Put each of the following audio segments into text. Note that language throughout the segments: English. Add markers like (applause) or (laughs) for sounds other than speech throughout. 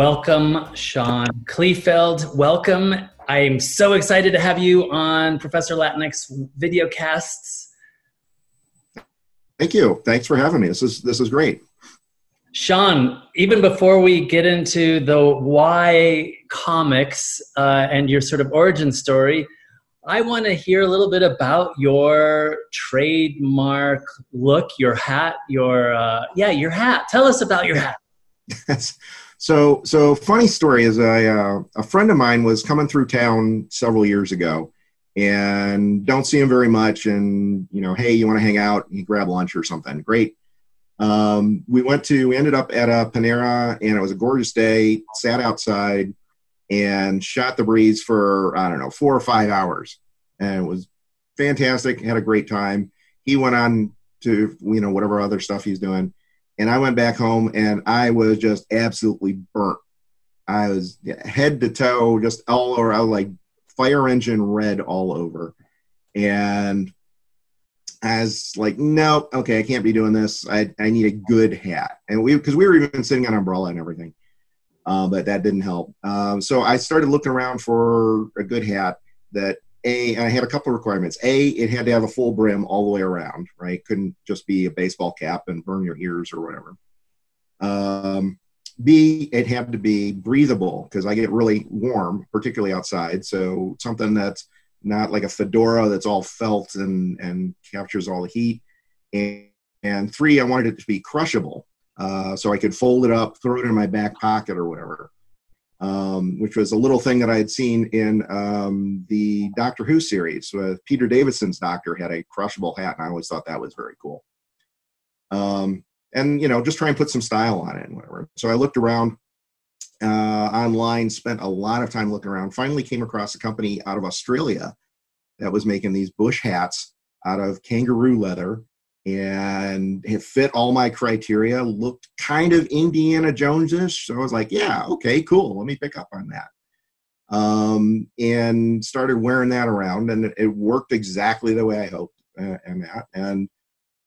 Welcome, Sean Kleefeld. Welcome. I'm so excited to have you on Professor Latinx videocasts. Thank you. Thanks for having me. This is this is great. Sean, even before we get into the why comics uh, and your sort of origin story, I want to hear a little bit about your trademark look, your hat, your uh, yeah, your hat. Tell us about your hat. (laughs) so, so funny story is I uh, a friend of mine was coming through town several years ago, and don't see him very much. And you know, hey, you want to hang out? You grab lunch or something. Great. Um, we went to. We ended up at a Panera, and it was a gorgeous day. Sat outside and shot the breeze for I don't know four or five hours, and it was fantastic. Had a great time. He went on to you know whatever other stuff he's doing, and I went back home and I was just absolutely burnt. I was head to toe, just all over. I was like fire engine red all over, and I was like, no, okay, I can't be doing this. I, I need a good hat, and we because we were even sitting on umbrella and everything uh, but that didn't help. Um, so I started looking around for a good hat that a I had a couple of requirements. A it had to have a full brim all the way around, right? Couldn't just be a baseball cap and burn your ears or whatever. Um, B it had to be breathable because I get really warm, particularly outside. So something that's not like a fedora that's all felt and and captures all the heat. And, and three, I wanted it to be crushable uh, so I could fold it up, throw it in my back pocket or whatever. Um, which was a little thing that I had seen in um, the Doctor Who series. With Peter Davison's Doctor had a crushable hat, and I always thought that was very cool. Um, and you know, just try and put some style on it and whatever. So I looked around uh, online, spent a lot of time looking around. Finally, came across a company out of Australia that was making these bush hats out of kangaroo leather and it fit all my criteria looked kind of indiana jonesish. So i was like yeah okay cool let me pick up on that. Um, and started wearing that around and it worked exactly the way i hoped uh, and that. And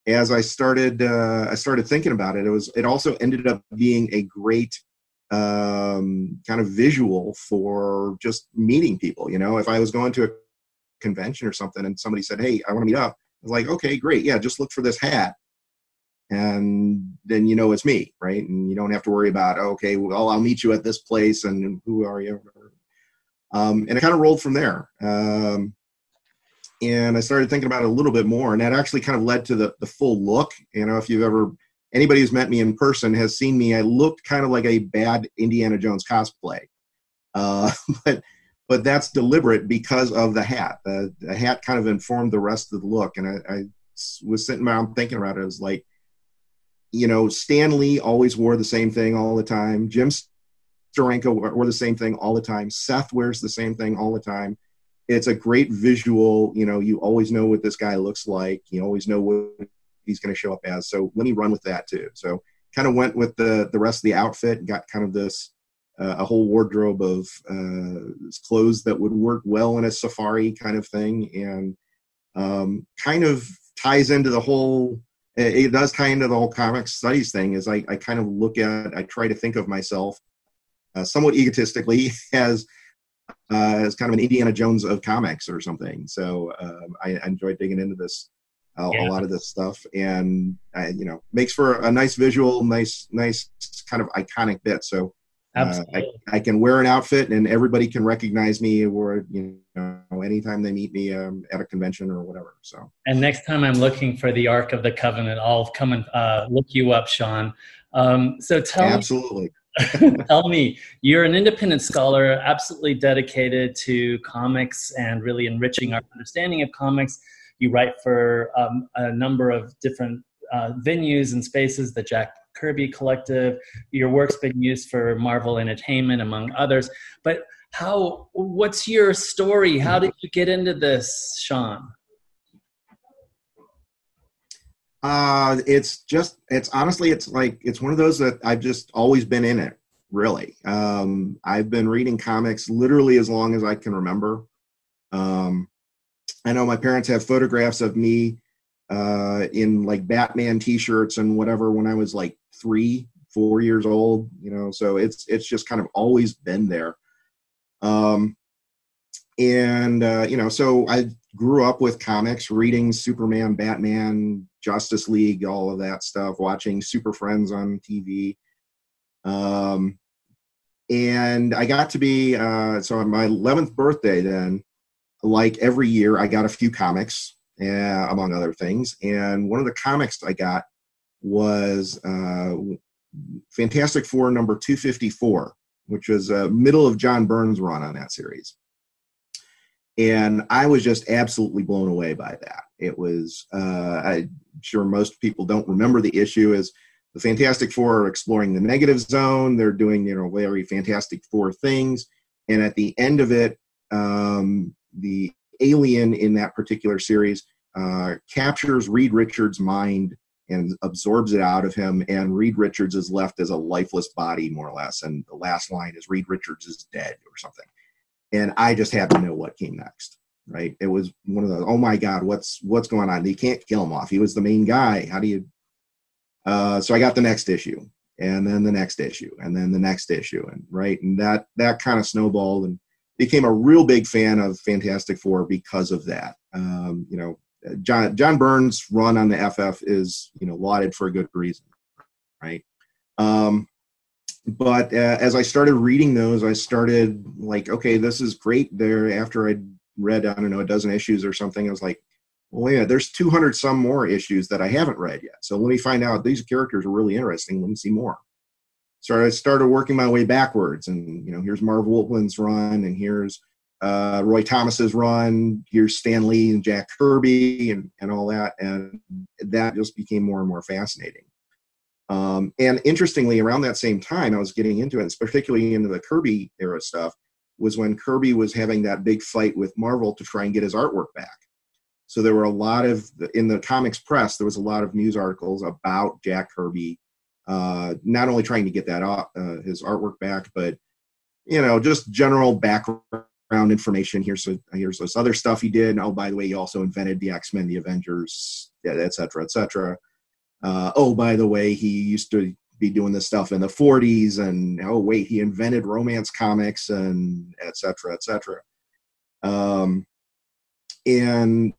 as i started uh, i started thinking about it it was it also ended up being a great um, kind of visual for just meeting people you know? If i was going to a convention or something and somebody said hey i want to meet up like, okay, great. Yeah, just look for this hat. And then you know it's me, right? And you don't have to worry about, okay, well, I'll meet you at this place and who are you? Um, and it kind of rolled from there. Um, and I started thinking about it a little bit more, and that actually kind of led to the, the full look. You know, if you've ever, anybody who's met me in person has seen me, I looked kind of like a bad Indiana Jones cosplay. Uh, (laughs) but but that's deliberate because of the hat. The, hat kind of informed the rest of the look. And I, I was sitting around thinking about it. It was like, you know, Stan Lee always wore the same thing all the time. Jim Steranko wore the same thing all the time. Seth wears the same thing all the time. It's a great visual. You know, you always know what this guy looks like. You always know what he's going to show up as. So let me run with that too. So kind of went with the the rest of the outfit. And got kind of this uh, a whole wardrobe of uh, clothes that would work well in a safari kind of thing, and um, kind of ties into the whole. It does tie into the whole comic studies thing. Is I, I kind of look at, I try to think of myself uh, somewhat egotistically (laughs) as uh, as kind of an Indiana Jones of comics or something. So um, I, I enjoyed digging into this uh, yeah. a lot of this stuff, and uh, you know makes for a nice visual, nice nice kind of iconic bit. So uh, I, I, can wear an outfit and everybody can recognize me or you know anytime they meet me um, at a convention or whatever so. And next time i'm looking for the ark of the covenant i'll come and uh, look you up sean. Um, so tell absolutely. me, (laughs) tell me you're an independent scholar absolutely dedicated to comics and really enriching our understanding of comics. You write for um, a number of different uh, venues and spaces the jack Kirby Collector. Your work's been used for Marvel Entertainment, among others. But how? What's your story? How did you get into this, Sean? Uh, it's just it's honestly it's like it's one of those that I've just always been in it. Really, um, I've been reading comics literally as long as I can remember. Um, I know my parents have photographs of me uh, in like Batman T-shirts and whatever when I was like three, four years old. You know, so it's it's just kind of always been there. Um, and uh, you know, so I grew up with comics, reading Superman, Batman, Justice League, all of that stuff, watching Super Friends on TV. Um, and I got to be uh, so on my 11th birthday. Then, like every year, I got a few comics, uh, among other things. And one of the comics I got was uh, Fantastic Four number 254, which was a middle of John Byrne's run on that series and I was just absolutely blown away by that. It was, uh, I'm sure most people don't remember the issue is the Fantastic Four are exploring the negative zone. They're doing, you know, very Fantastic Four things. And at the end of it, um, the alien in that particular series uh, captures Reed Richards' mind and absorbs it out of him. And Reed Richards is left as a lifeless body, more or less. And the last line is Reed Richards is dead or something and I just had to know what came next. Right? It was one of the oh my god, what's what's going on? You can't kill him off. He was the main guy. How do you? Uh, so I got the next issue, and then the next issue, and then the next issue, and right, and that that kind of snowballed and became a real big fan of Fantastic Four because of that. Um, you know, John John Byrne's run on the FF is you know lauded for a good reason, right? Um, but uh, as I started reading those, I started like, okay, this is great. There, after I'd read, I don't know, a dozen issues or something, I was like, well, yeah, there's 200 some more issues that I haven't read yet. So let me find out these characters are really interesting. Let me see more. So I started working my way backwards, and you know, here's Marv Wolfman's run, and here's uh, Roy Thomas's run. your Stan Lee and Jack Kirby, and and all that, and that just became more and more fascinating. Um, and interestingly, around that same time, I was getting into it, particularly into the Kirby era stuff, was when Kirby was having that big fight with Marvel to try and get his artwork back. So there were a lot of in the comics press. There was a lot of news articles about Jack Kirby, uh, not only trying to get that uh, his artwork back, but you know just general background information. Here's a, here's this other stuff he did. oh, by the way, he also invented the X Men, the Avengers, et cetera, et cetera uh, oh, by the way, he used to be doing this stuff in the 40s, and oh, wait, he invented romance comics, and et cetera, et cetera. Um, and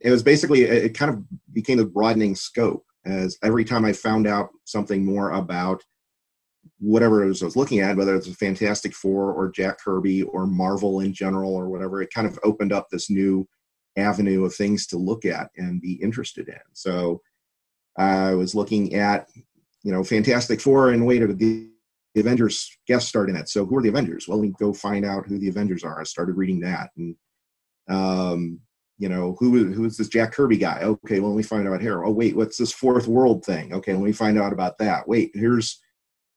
it was basically, it kind of became a broadening scope as every time I found out something more about whatever it was I was looking at, whether it's a Fantastic Four or Jack Kirby or Marvel in general or whatever, it kind of opened up this new avenue of things to look at and be interested in. So I was looking at, you know, Fantastic Four and wait, the, Avengers guest starred in it. So who are the Avengers? Well, we go find out who the Avengers are. I started reading that, and um, you know, who who is this Jack Kirby guy? Okay, well, let me find out here. Oh, wait, what's this Fourth World thing? Okay, let me find out about that. Wait, here's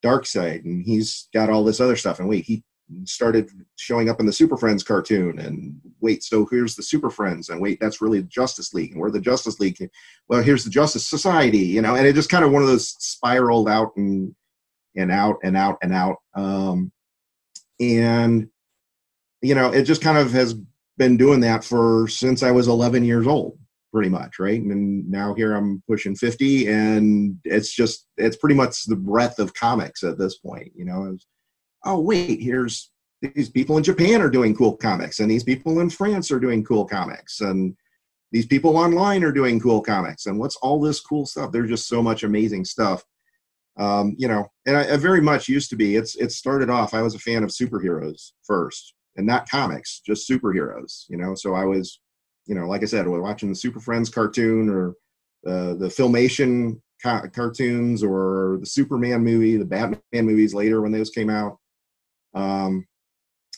Darkseid, and he's got all this other stuff. And wait, he started showing up in the Super Friends cartoon. And wait, so here's the Super Friends, and wait, that's really the Justice League, and we're the Justice League. Well, here's the Justice Society, you know, and it just kind of one of those spiraled out and and out and out and out. Um, and you know, it just kind of has been doing that for since I was 11 years old, pretty much, right? And now here I'm pushing 50, and it's just it's pretty much the breadth of comics at this point, you know. It's, oh wait, here's these people in Japan are doing cool comics, and these people in France are doing cool comics, and these people online are doing cool comics, and what's all this cool stuff? There's just so much amazing stuff. Um, you know, and I, I, very much used to be. It's it started off. I was a fan of superheroes first, and not comics, just superheroes. You know, so I was, you know, like I said, watching the Super Friends cartoon or uh, the Filmation ca- cartoons or the Superman movie, the Batman movies later when those came out. Um,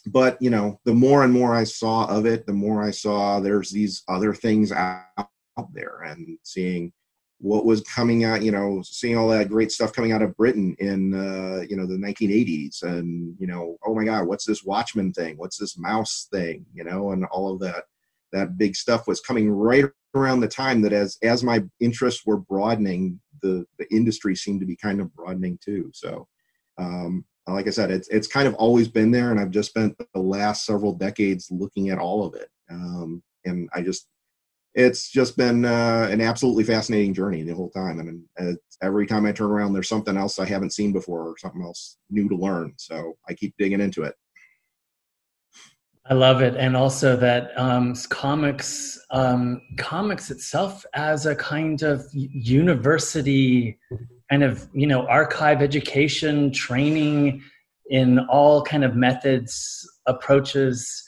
but you know, the more and more I saw of it, the more I saw there's these other things out, out there, and seeing what was coming out, you know, seeing all that great stuff coming out of Britain in uh, you know the 1980s, and you know, oh my God, what's this Watchmen thing? What's this Maus thing? You know, and all of that that big stuff was coming right around the time that as as my interests were broadening, the the industry seemed to be kind of broadening too. So um, like I said, it's it's kind of always been there, and I've just spent the last several decades looking at all of it. Um, and I just it's just been uh, an absolutely fascinating journey the whole time. I mean, every time I turn around, there's something else I haven't seen before or something else new to learn. So I keep digging into it. I love it, and also that um, comics, um, comics itself as a kind of university, kind of you know archive education training in all kind of methods, approaches,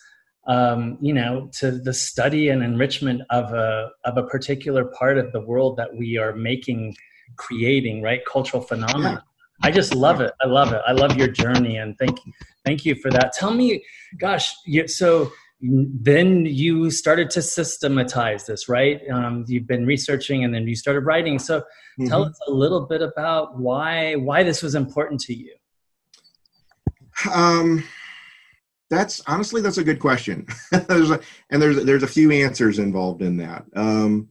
um, you know, to the study and enrichment of a of a particular part of the world that we are making, creating, right? Cultural phenomena. I just love it. I love it. I love your journey, and thank you, thank you for that. Tell me, gosh, you, so then you started to systematize this, right? Um, you've been researching, and then you started writing. So, mm-hmm. tell us a little bit about why why this was important to you. Um, that's honestly that's a good question. (laughs) there's a, and there's there's a few answers involved in that. Um,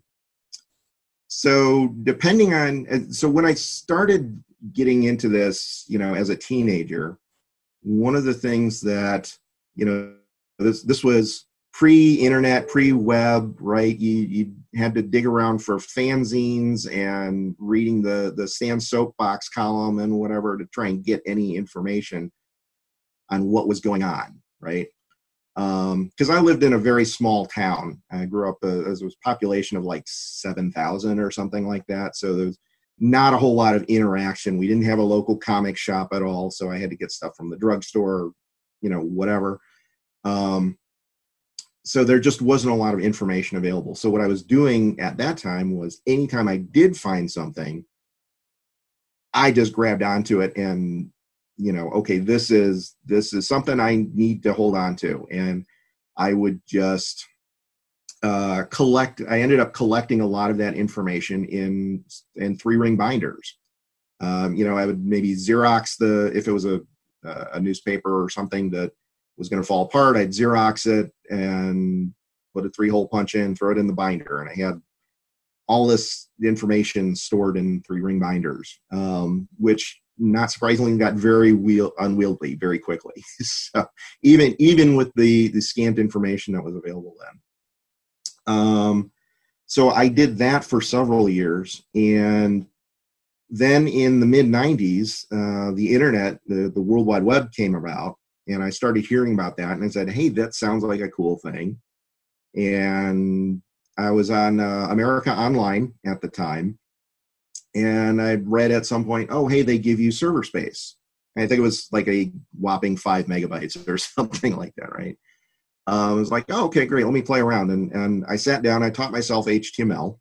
so depending on so when I started getting into this, you know, as a teenager, one of the things that, you know, this this was pre-internet, pre-web, right? You you had to dig around for fanzines and reading the the Stan Soapbox column and whatever to try and get any information on what was going on, right? because um, I lived in a very small town. I grew up uh, as a population of like seven thousand or something like that. So there's not a whole lot of interaction. We didn't have a local comic shop at all, so I had to get stuff from the drugstore, you know, whatever. Um, so there just wasn't a lot of information available. So what I was doing at that time was anytime I did find something, I just grabbed onto it and you know, okay, this is this is something I need to hold on to, and I would just uh, collect. I ended up collecting a lot of that information in in three ring binders. Um, you know, I would maybe Xerox the if it was a a newspaper or something that was going to fall apart, I'd Xerox it and put a three hole punch in, throw it in the binder, and I had all this information stored in three ring binders, um, which not surprisingly got very wheel, unwieldy very quickly. (laughs) so even even with the the scant information that was available then. Um, so I did that for several years, and then in the mid '90s, uh, the internet, the the World Wide Web came about, and I started hearing about that, and I said, "Hey, that sounds like a cool thing." And I was on uh, America Online at the time, and I read at some point, "Oh, hey, they give you server space." And I think it was like a whopping five megabytes or (laughs) something like that, right? Um, I was like, oh, okay, great. Let me play around. And, and I sat down. I taught myself HTML,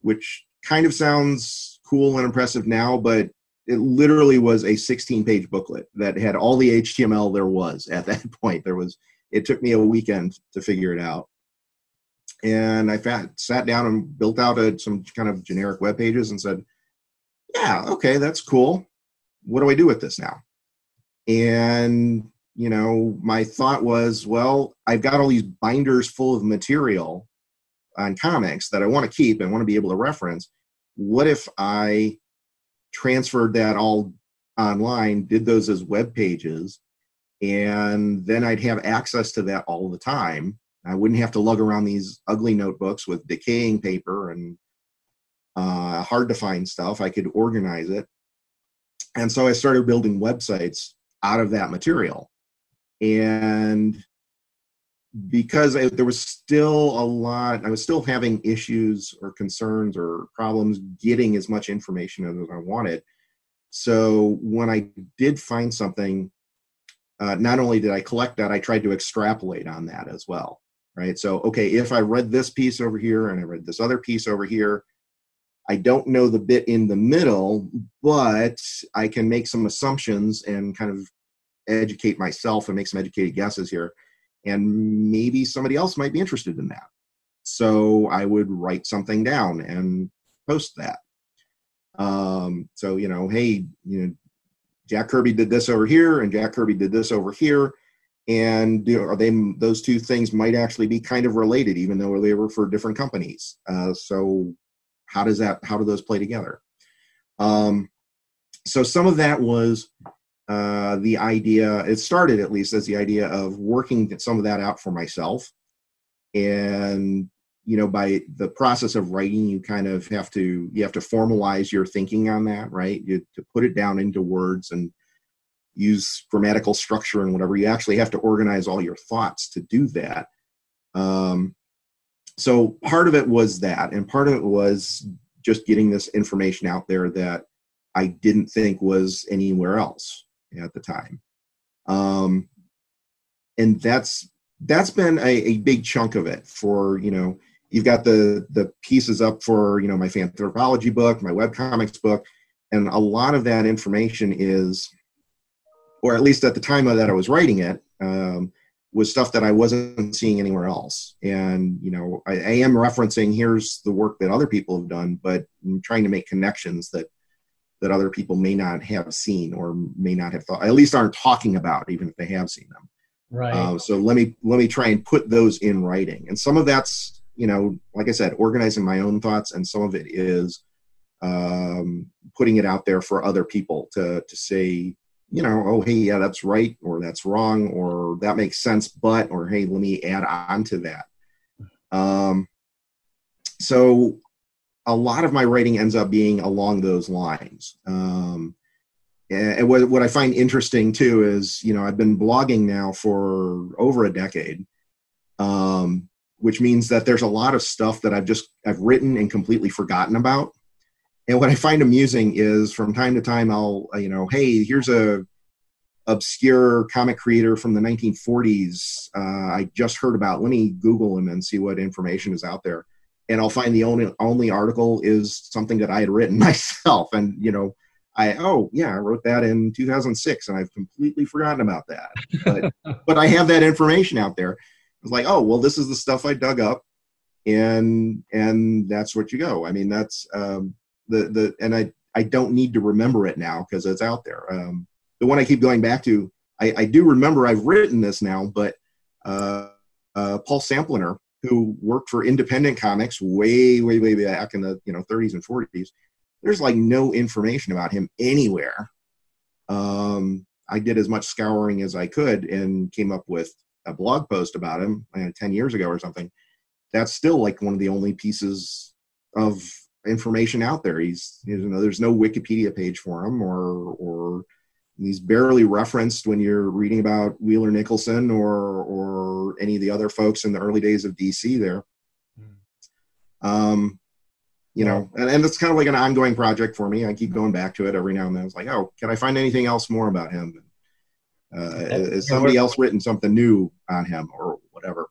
which kind of sounds cool and impressive now, but it literally was a 16 page booklet that had all the HTML there was at that (laughs) point. There was, it took me a weekend to figure it out. And I fat, sat down and built out a, some kind of generic web pages and said, yeah, okay, that's cool. What do I do with this now? And you know, my thought was, well, I've got all these binders full of material on comics that I want to keep and want to be able to reference. What if I transferred that all online, did those as web pages, and then I'd have access to that all the time. I wouldn't have to lug around these ugly notebooks with decaying paper and uh, hard to find stuff. I could organize it. And so I started building websites out of that material and because I, there was still a lot i was still having issues or concerns or problems getting as much information as i wanted. So when i did find something uh, not only did i collect that i tried to extrapolate on that as well right? So okay if i read this piece over here and i read this other piece over here i don't know the bit in the middle but i can make some assumptions and kind of educate myself and make some educated guesses here. And maybe somebody else might be interested in that. So i would write something down and post that. Um, so you know hey you know jack kirby did this over here and jack kirby did this over here. And you know, are they those two things might actually be kind of related even though they were for different companies. Uh, so how does that how do those play together? Um, so some of that was uh, the idea, it started at least as the idea of working some of that out for myself. And you know by the process of writing you kind of have to you have to formalize your thinking on that right? You to put it down into words and use grammatical structure and whatever. You actually have to organize all your thoughts to do that. Um, so part of it was that and part of it was just getting this information out there that i didn't think was anywhere else at the time. Um, and that's that's been a, a big chunk of it for you know you've got the the pieces up for you know my anthropology book my web comics book and a lot of that information is or at least at the time that i was writing it um, was stuff that i wasn't seeing anywhere else. And you know I, I, am referencing here's the work that other people have done but i'm trying to make connections that that other people may not have seen or may not have thought at least aren't talking about even if they have seen them. Right. Uh, so let me let me try and put those in writing. And some of that's you know, like I said, organizing my own thoughts, and some of it is um, putting it out there for other people to to say, you know, oh hey, yeah, that's right, or that's wrong, or that makes sense, but, or hey, let me add on to that. Um, so a lot of my writing ends up being along those lines. Um, and what, what I find interesting too is, you know, I've been blogging now for over a decade. Um, which means that there's a lot of stuff that I've just I've written and completely forgotten about. And what I find amusing is from time to time I'll you know hey here's a obscure comic creator from the 1940s uh, I just heard about. Let me Google him and see what information is out there. And I'll find the only only article is something that I had written (laughs) myself. And you know, I oh yeah, I wrote that in 2006, and I've completely forgotten about that. But (laughs) but I have that information out there It's like, oh, well, this is the stuff I dug up, and and that's what you go. I mean, that's um, the the and I I don't need to remember it now because it's out there. Um, the one I keep going back to, I, I do remember I've written this now, but uh, uh, Paul Sampliner, who worked for independent comics way way way back in the you know 30s and 40s, there's like no information about him anywhere. Um, I did as much scouring as I could and came up with a blog post about him uh, 10 years ago or something that's still like one of the only pieces of information out there he's you know there's no wikipedia page for him or or he's barely referenced when you're reading about wheeler nicholson or or any of the other folks in the early days of dc there. Hmm. um you know and, and it's kind of like an ongoing project for me. I keep going back to it every now and then. It's like oh can i find anything else more about him? Uh, has somebody else written something new on him or whatever?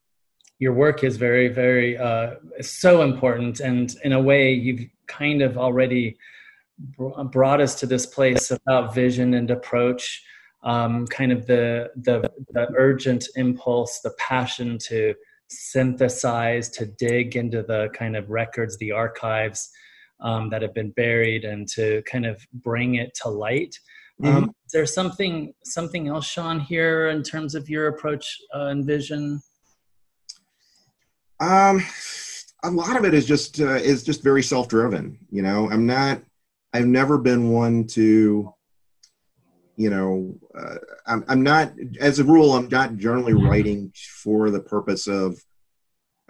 Your work is very, very uh, so important, and in a way, you've kind of already brought us to this place about vision and approach. Um, kind of the, the the urgent impulse, the passion to synthesize, to dig into the kind of records, the archives um, that have been buried, and to kind of bring it to light. Um, mm-hmm. is there something something else, Sean, here in terms of your approach uh, and vision? Um, a lot of it is just uh, is just very self driven. You know, I'm not. I've never been one to. You know, uh, I'm, I'm not. As a rule, I'm not generally writing for the purpose of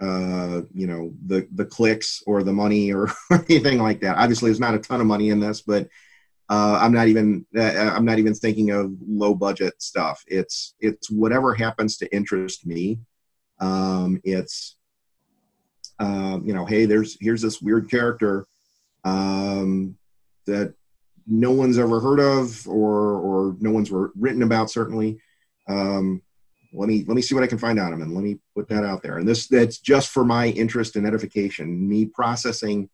uh, you know the the clicks or the money (laughs) or anything like that. Obviously, there's not a ton of money in this, but uh, I'm not even uh, I'm not even thinking of low budget stuff. It's it's whatever happens to interest me. Um, it's um, you know, hey, there's here's this weird character um, that no one's ever heard of or or no one's written about certainly. Um, let me let me see what I can find on him and let me put that out there. And this that's just for my interest and edification. Me processing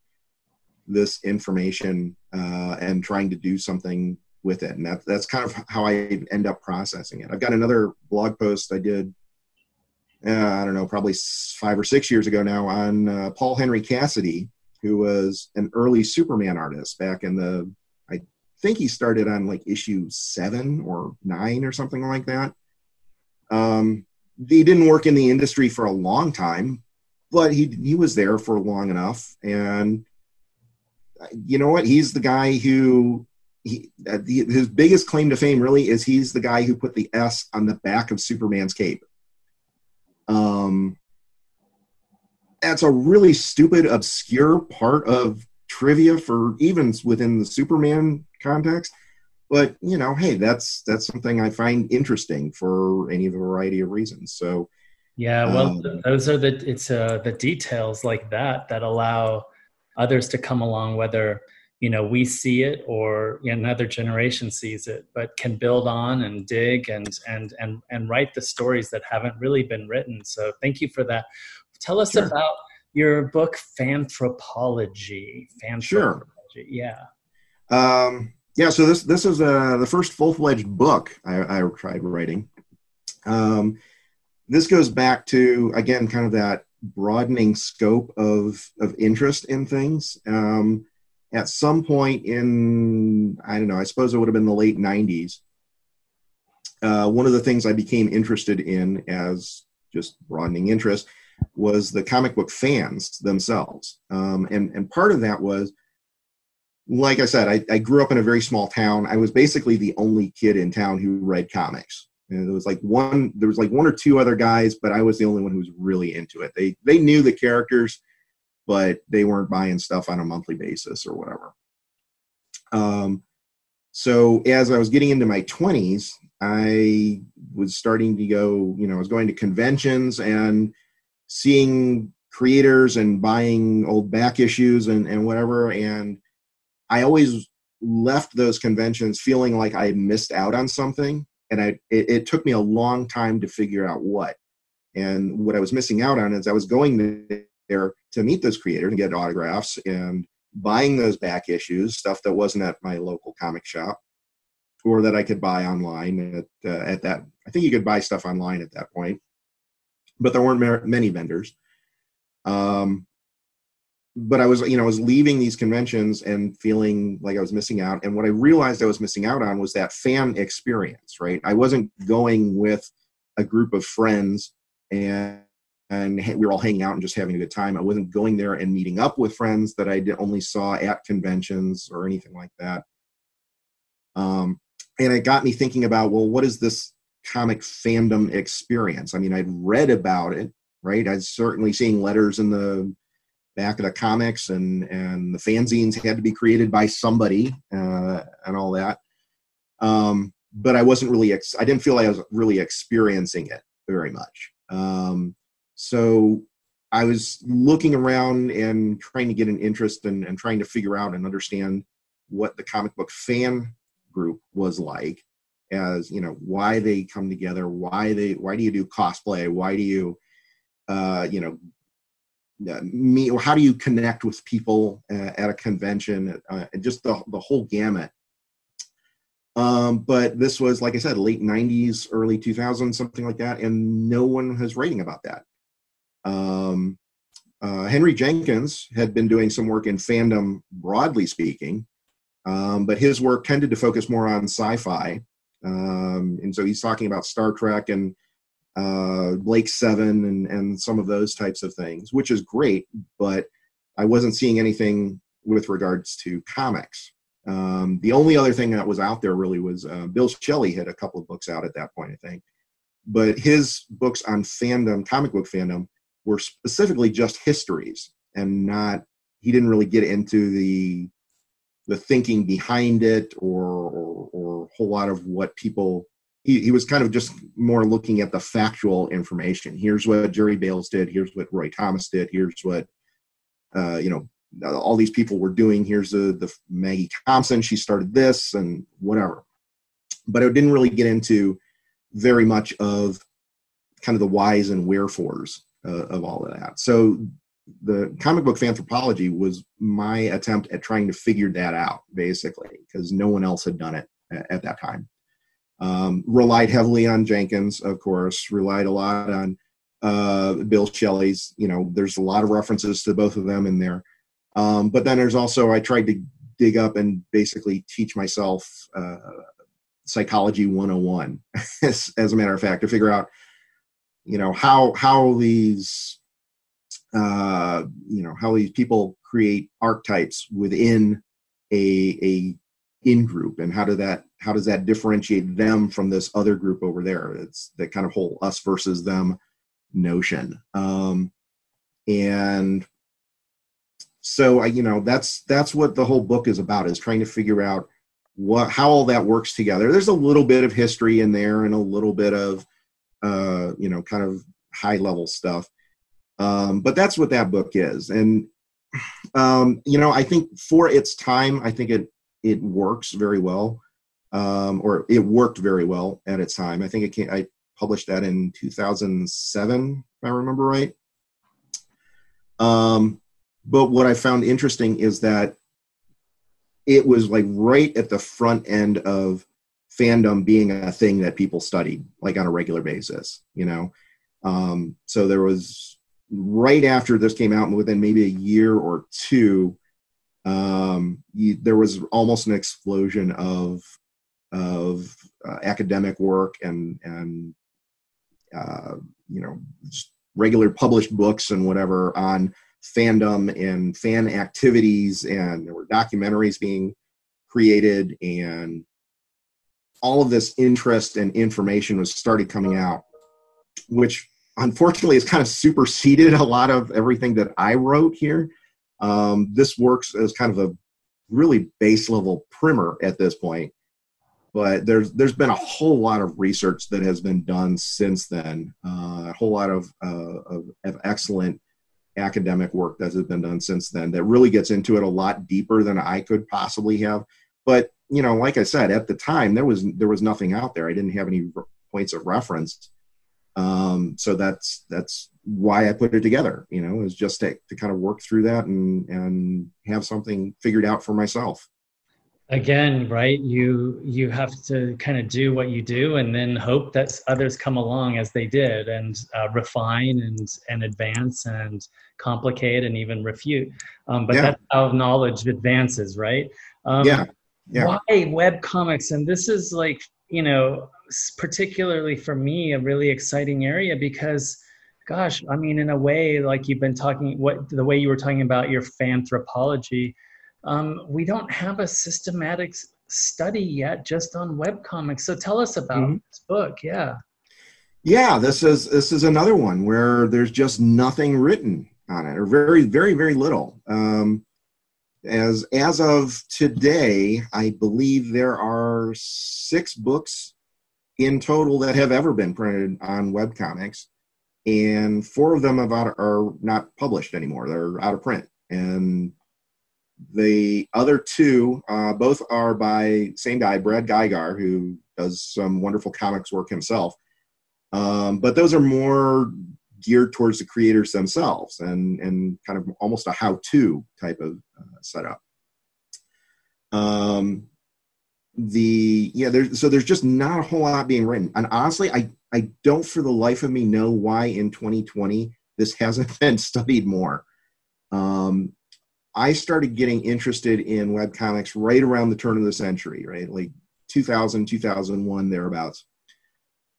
this information uh, and trying to do something with it. And that, that's kind of how I end up processing it. I've got another blog post I did, uh, I don't know, probably five or six years ago now on uh, Paul Henry Cassidy, who was an early Superman artist back in the, I think he started on like issue seven or nine or something like that. Um, he didn't work in the industry for a long time, but he he was there for long enough, and you know what? He's the guy who he, uh, his biggest claim to fame really is he's the guy who put the S on the back of Superman's cape. Um, that's a really stupid, obscure part of trivia for even within the Superman context. But you know, hey, that's that's something I find interesting for any variety of reasons. So yeah, well, um, those are the it's uh, the details like that that allow others to come along, whether you know we see it or another generation sees it, but can build on and dig and and and and write the stories that haven't really been written. So thank you for that. Tell us sure. about your book, Fanthropology. Fantropology. Sure. Yeah. Um, yeah. So this this is uh, the first full fledged book I, I, tried writing. Um, this goes back to again kind of that broadening scope of of interest in things. Um, at some point in I don't know, I suppose it would have been the late '90s. Uh, one of the things I became interested in as just broadening interest was the comic book fans themselves. Um, and, and part of that was, like I said, I, I grew up in a very small town. I was basically the only kid in town who read comics. And there was like one, there was like one or two other guys, but I was the only one who was really into it. They they knew the characters, but they weren't buying stuff on a monthly basis or whatever. Um, so as I was getting into my twenties, I was starting to go, you know, I was going to conventions and seeing creators and buying old back issues and, and whatever. And I always left those conventions feeling like I missed out on something. And I, it, it, took me a long time to figure out what. And what I was missing out on is I was going there to meet those creators and get autographs and buying those back issues, stuff that wasn't at my local comic shop or that I could buy online at, uh, at that. I think you could buy stuff online at that point but there weren't many vendors. Um, but I was, you know, I was leaving these conventions and feeling like I was missing out. And what I realized I was missing out on was that fan experience, right? I wasn't going with a group of friends and and we were all hanging out and just having a good time. I wasn't going there and meeting up with friends that I only saw at conventions or anything like that. Um, and it got me thinking about, well, what is this comic fandom experience. I mean, I'd read about it, right? I'd certainly seen letters in the back of the comics, and and the fanzines had to be created by somebody, uh, and all that. Um, but I wasn't really. Ex- I didn't feel like I was really experiencing it very much. Um, so I was looking around and trying to get an interest and, and trying to figure out and understand what the comic book fan group was like as you know why they come together why they why do you do cosplay? Why do you uh you know uh, me or how do you connect with people uh, at a convention uh, and just the, the whole gamut. Um, but this was like i said late 90s early 2000s something like that and no one was writing about that. Um, uh, henry jenkins had been doing some work in fandom broadly speaking um, but his work tended to focus more on sci-fi um, and so he's talking about Star Trek and uh, Blake Seven and, and some of those types of things, which is great, but I wasn't seeing anything with regards to comics. Um, the only other thing that was out there really was uh, Bill Schelly had a couple of books out at that point, I think. But his books on fandom, comic book fandom, were specifically just histories and not, he didn't really get into the the thinking behind it or, or, or whole lot of what people he, he was kind of just more looking at the factual information. Here's what jerry Bails did here's what roy thomas did here's what uh, you know all these people were doing here's the, the maggie thompson she started this and whatever. But it didn't really get into very much of kind of the whys and wherefores uh, of all of that. So the comic book anthropology was my attempt at trying to figure that out, basically, because no one else had done it at, at that time. Um, relied heavily on Jenkins, of course, relied a lot on uh, Bill Schelly's. You know, there's a lot of references to both of them in there. Um, but then there's also, I tried to dig up and basically teach myself uh, psychology 101, (laughs) as, as a matter of fact, to figure out, you know, how, how these uh, you know how these people create archetypes within a a in group and how do that how does that differentiate them from this other group over there it's that kind of whole us versus them notion um, and so I, you know, that's that's what the whole book is about is trying to figure out what how all that works together. There's a little bit of history in there and a little bit of uh, you know, kind of high level stuff. Um, but that's what that book is. And um, you know, I think for its time, I think it it works very well. Um, or it worked very well at its time. I think it came, I published that in 2007, if I remember right. Um, but what I found interesting is that it was like right at the front end of fandom being a thing that people studied like on a regular basis, you know. Um, so there was right after this came out, within maybe a year or two, um, you, there was almost an explosion of of uh, academic work and and uh, you know regular published books and whatever on fandom and fan activities and there were documentaries being created and all of this interest and information was started coming out which unfortunately has kind of superseded a lot of everything that i wrote here um, this works as kind of a really base level primer at this point but there's there's been a whole lot of research that has been done since then uh, a whole lot of, uh, of, of excellent academic work that has been done since then that really gets into it a lot deeper than I could possibly have. But you know, like I said, at the time there was there was nothing out there. I didn't have any points of reference. Um, so that's that's why I put it together. You know, is just to, to kind of work through that and and have something figured out for myself again right you you have to kind of do what you do and then hope that others come along as they did and uh, refine and and advance and complicate and even refute um, but yeah. that's how knowledge advances right um, yeah. yeah why web comics and this is like you know particularly for me a really exciting area because gosh i mean in a way like you've been talking what the way you were talking about your fanthropology um, we don't have a systematic study yet just on web comics. So tell us about mm-hmm. this book. Yeah. Yeah, this is this is another one where there's just nothing written on it, or very, very, very little. Um, as as of today, I believe there are six books in total that have ever been printed on web comics, and four of them about are not published anymore. They're out of print, and the other two, uh, both are by same guy, Brad Guigar, who does some wonderful comics work himself. Um, but those are more geared towards the creators themselves and and kind of almost a how-to type of uh, setup. Um, the yeah, there's so there's just not a whole lot being written, and honestly, I I don't for the life of me know why in 2020 this hasn't (laughs) been studied more. Um, I started getting interested in web comics right around the turn of the century, right? Like 2000, 2001, thereabouts.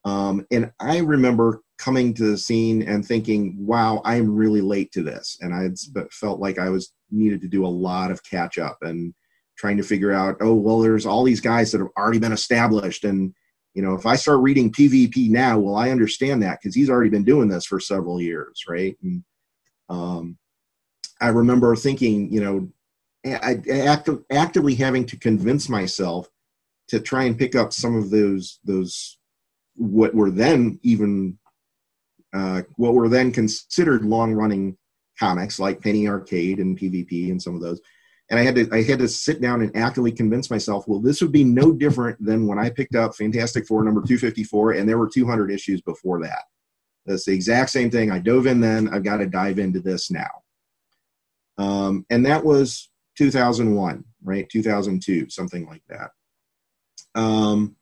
Um, and I remember coming to the scene and thinking, wow, I'm really late to this. And I felt like I was needed to do a lot of catch up and trying to figure out, oh, well, there's all these guys that have already been established. And, you know, if I start reading PvP now, well, I understand that because he's already been doing this for several years, right? And, um, I remember thinking, you know, I, active, actively having to convince myself to try and pick up some of those those what were then even uh, what were then considered long running comics like Penny Arcade and PvP and some of those. And I had to I had to sit down and actively convince myself, well, this would be no different than when I picked up Fantastic Four number 254, and there were 200 issues before that. That's the exact same thing. I dove in then. I've got to dive into this now. Um, and that was 2001, right? 2002, something like that. Um,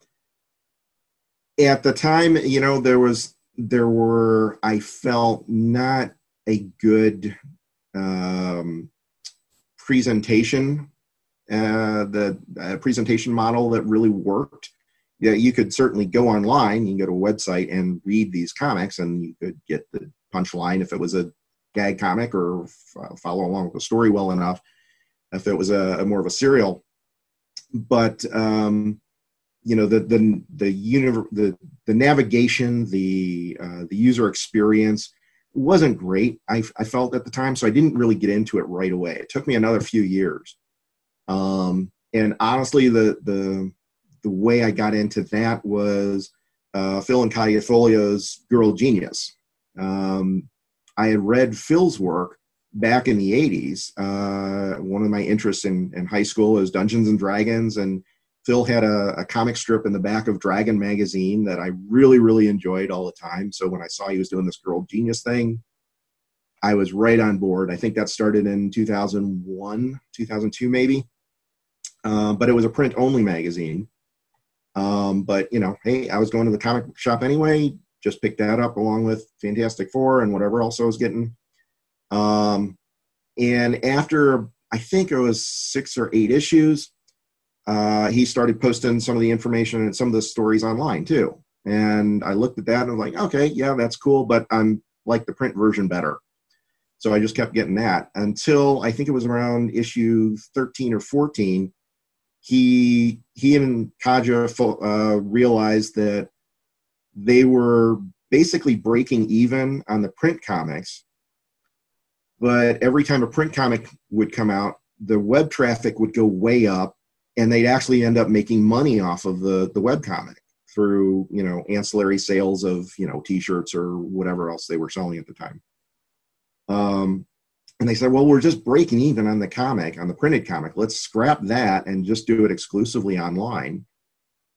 at the time, you know, there was, there were, I felt not a good um, presentation, uh, the uh, presentation model that really worked. Yeah, you could certainly go online, you can go to a website and read these comics, and you could get the punchline if it was a gag comic or f- follow along with the story well enough if it was a, a more of a serial but um, you know the the the, the the navigation the uh, the user experience wasn't great. I, I felt at the time, so I didn't really get into it right away. It took me another few years. Um, and honestly, the the the way I got into that was uh, Phil and Kaja Foglio's Girl Genius. Um, I had read Phil's work back in the 80s. Uh, one of my interests in, in high school was Dungeons and Dragons, and Phil had a, a, comic strip in the back of Dragon magazine that I really, really enjoyed all the time. So when I saw he was doing this Girl Genius thing, I was right on board. I think that started in 2001, 2002, maybe. Uh, but it was a print only magazine. Um, but you know, hey, I was going to the comic shop anyway. Just picked that up along with Fantastic Four and whatever else I was getting. Um, and after I think it was six or eight issues, uh, he started posting some of the information and some of the stories online too. And I looked at that and I was like, okay, yeah, that's cool, but I'm like the print version better. So I just kept getting that until I think it was around issue 13 or 14 he he and Kaja uh, realized that they were basically breaking even on the print comics, but every time a print comic would come out, the web traffic would go way up, and they'd actually end up making money off of the the web comic through you know ancillary sales of you know t-shirts or whatever else they were selling at the time. Um, and they said, well, we're just breaking even on the comic, on the printed comic. Let's scrap that and just do it exclusively online.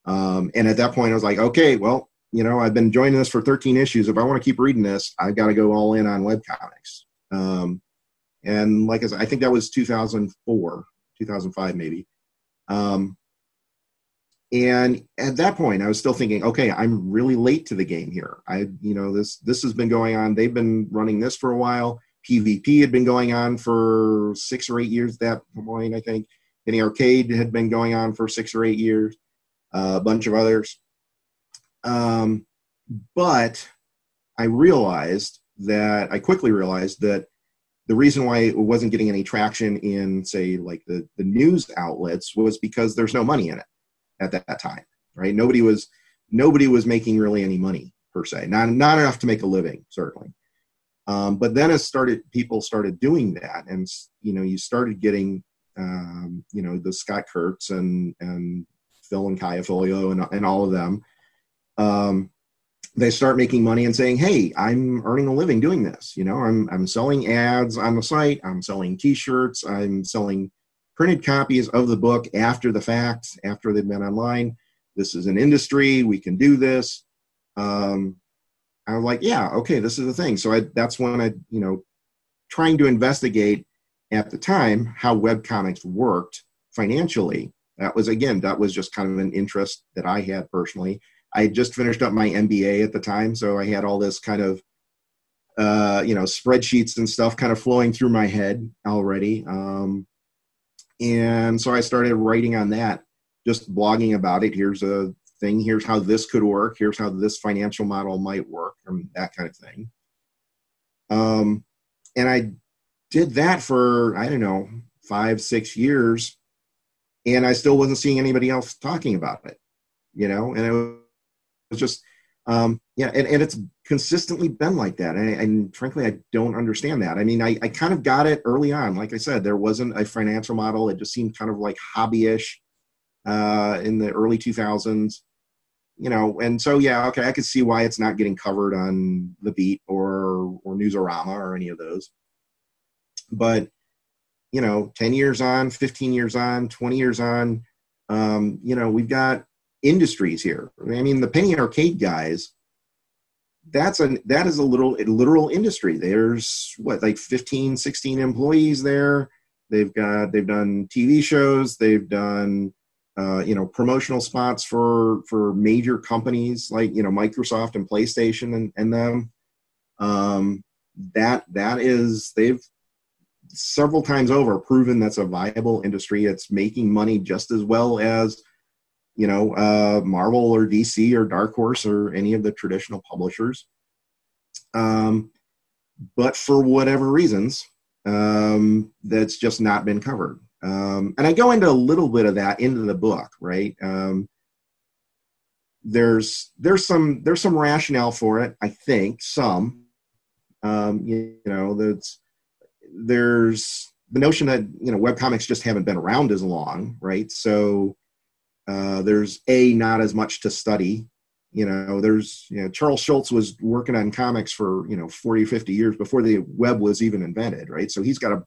Um, and at that point, I was like, okay, well, you know, I've been joining this for 13 issues. If I want to keep reading this, I've got to go all in on web comics. Um, and like I said, I think that was 2004, 2005, maybe. Um, and at that point, I was still thinking, okay, I'm really late to the game here. I, you know, this this has been going on. They've been running this for a while PvP had been going on for six or eight years at that point, I think. Penny Arcade had been going on for six or eight years, uh, a bunch of others. Um, but I realized that, I quickly realized that the reason why it wasn't getting any traction in, say, like the, the news outlets was because there's no money in it at that, that time, right? Nobody was nobody was making really any money per se, not not enough to make a living, certainly. Um, but then as started people started doing that, and you know, you started getting um, you know the Scott Kurtz and and Phil and Kaja Foglio and and all of them. Um, they start making money and saying, "Hey, I'm earning a living doing this. You know, I'm I'm selling ads on the site. I'm selling T-shirts. I'm selling printed copies of the book after the fact, after they've been online. This is an industry. We can do this." Um, I was like, yeah, okay, this is the thing. So I, that's when I, you know, trying to investigate at the time how web comics worked financially. That was again, that was just kind of an interest that I had personally. I just finished up my MBA at the time, so I had all this kind of, uh, you know, spreadsheets and stuff kind of flowing through my head already. Um, and so I started writing on that, just blogging about it. Here's a thing. Here's how this could work. Here's how this financial model might work, and that kind of thing. Um, and I did that for I don't know five, six years, and I still wasn't seeing anybody else talking about it. You know, and it was just um, yeah, and, and it's consistently been like that. And, and, frankly, I don't understand that. I mean, I, I kind of got it early on. Like I said, there wasn't a financial model. It just seemed kind of like hobbyish uh, in the early 2000s you know, and so yeah, okay, I could see why it's not getting covered on the Beat or or Newsarama or any of those. But you know, ten years on, fifteen years on, twenty years on, um, you know, we've got industries here. I mean, the penny arcade guys. That's a that is a little a literal industry. There's what like 15, 16 employees there. They've got they've done TV shows. They've done uh, you know promotional spots for for major companies like you know Microsoft and PlayStation and, and them. Um, that that is they've several times over proven that's a viable industry. It's making money just as well as you know uh, Marvel or DC or Dark Horse or any of the traditional publishers. Um, but for whatever reasons, um, that's just not been covered. Um, and I go into a little bit of that into the book, right? Um, there's there's some there's some rationale for it, I think, some. Um, you, you know, that's there's the notion that you know web comics just haven't been around as long, right? So uh, there's a not as much to study. You know, there's you know Charles Schulz was working on comics for you know 40, 50 years before the web was even invented, right? So he's got a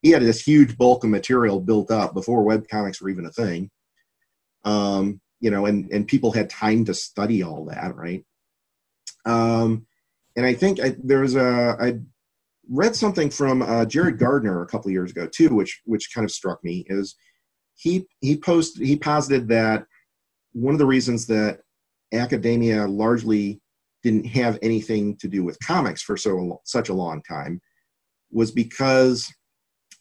he had this huge bulk of material built up before web comics were even a thing. Um, you know, and and people had time to study all that, right? Um, and I think I, there was a I read something from uh, Jared Gardner a couple years ago too, which which kind of struck me is he he posted he posited that one of the reasons that academia largely didn't have anything to do with comics for so such a long time was because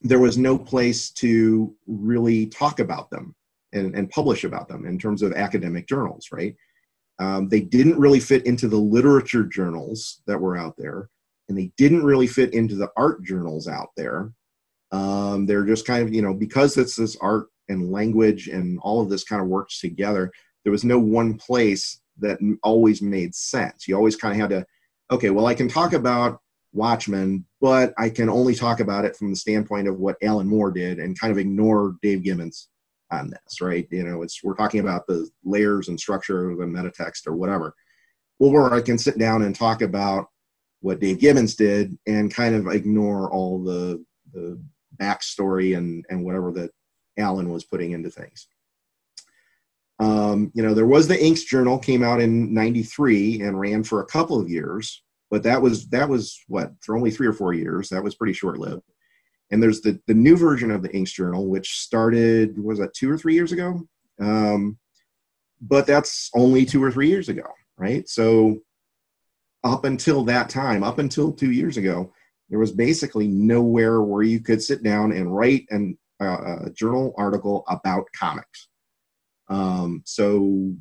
there was no place to really talk about them and, and publish about them in terms of academic journals, right? Um, they didn't really fit into the literature journals that were out there, and they didn't really fit into the art journals out there. Um, they're just kind of, you know, because it's this art and language and all of this kind of works together, there was no one place that always made sense. You always kind of had to, okay, well, I can talk about Watchmen, but I can only talk about it from the standpoint of what Alan Moore did and kind of ignore Dave Gibbons on this, right? You know, it's we're talking about the layers and structure of a meta text or whatever. Or I can sit down and talk about what Dave Gibbons did and kind of ignore all the the backstory and and whatever that Alan was putting into things. Um, you know, there was the Inks Journal came out in '93 and ran for a couple of years, but that was that was what for only three or four years. That was pretty short lived. And there's the the new version of the Inks Journal, which started was that two or three years ago. Um, but that's only two or three years ago, right? So up until that time, up until two years ago, there was basically nowhere where you could sit down and write an, uh, a journal article about comics. Um, so,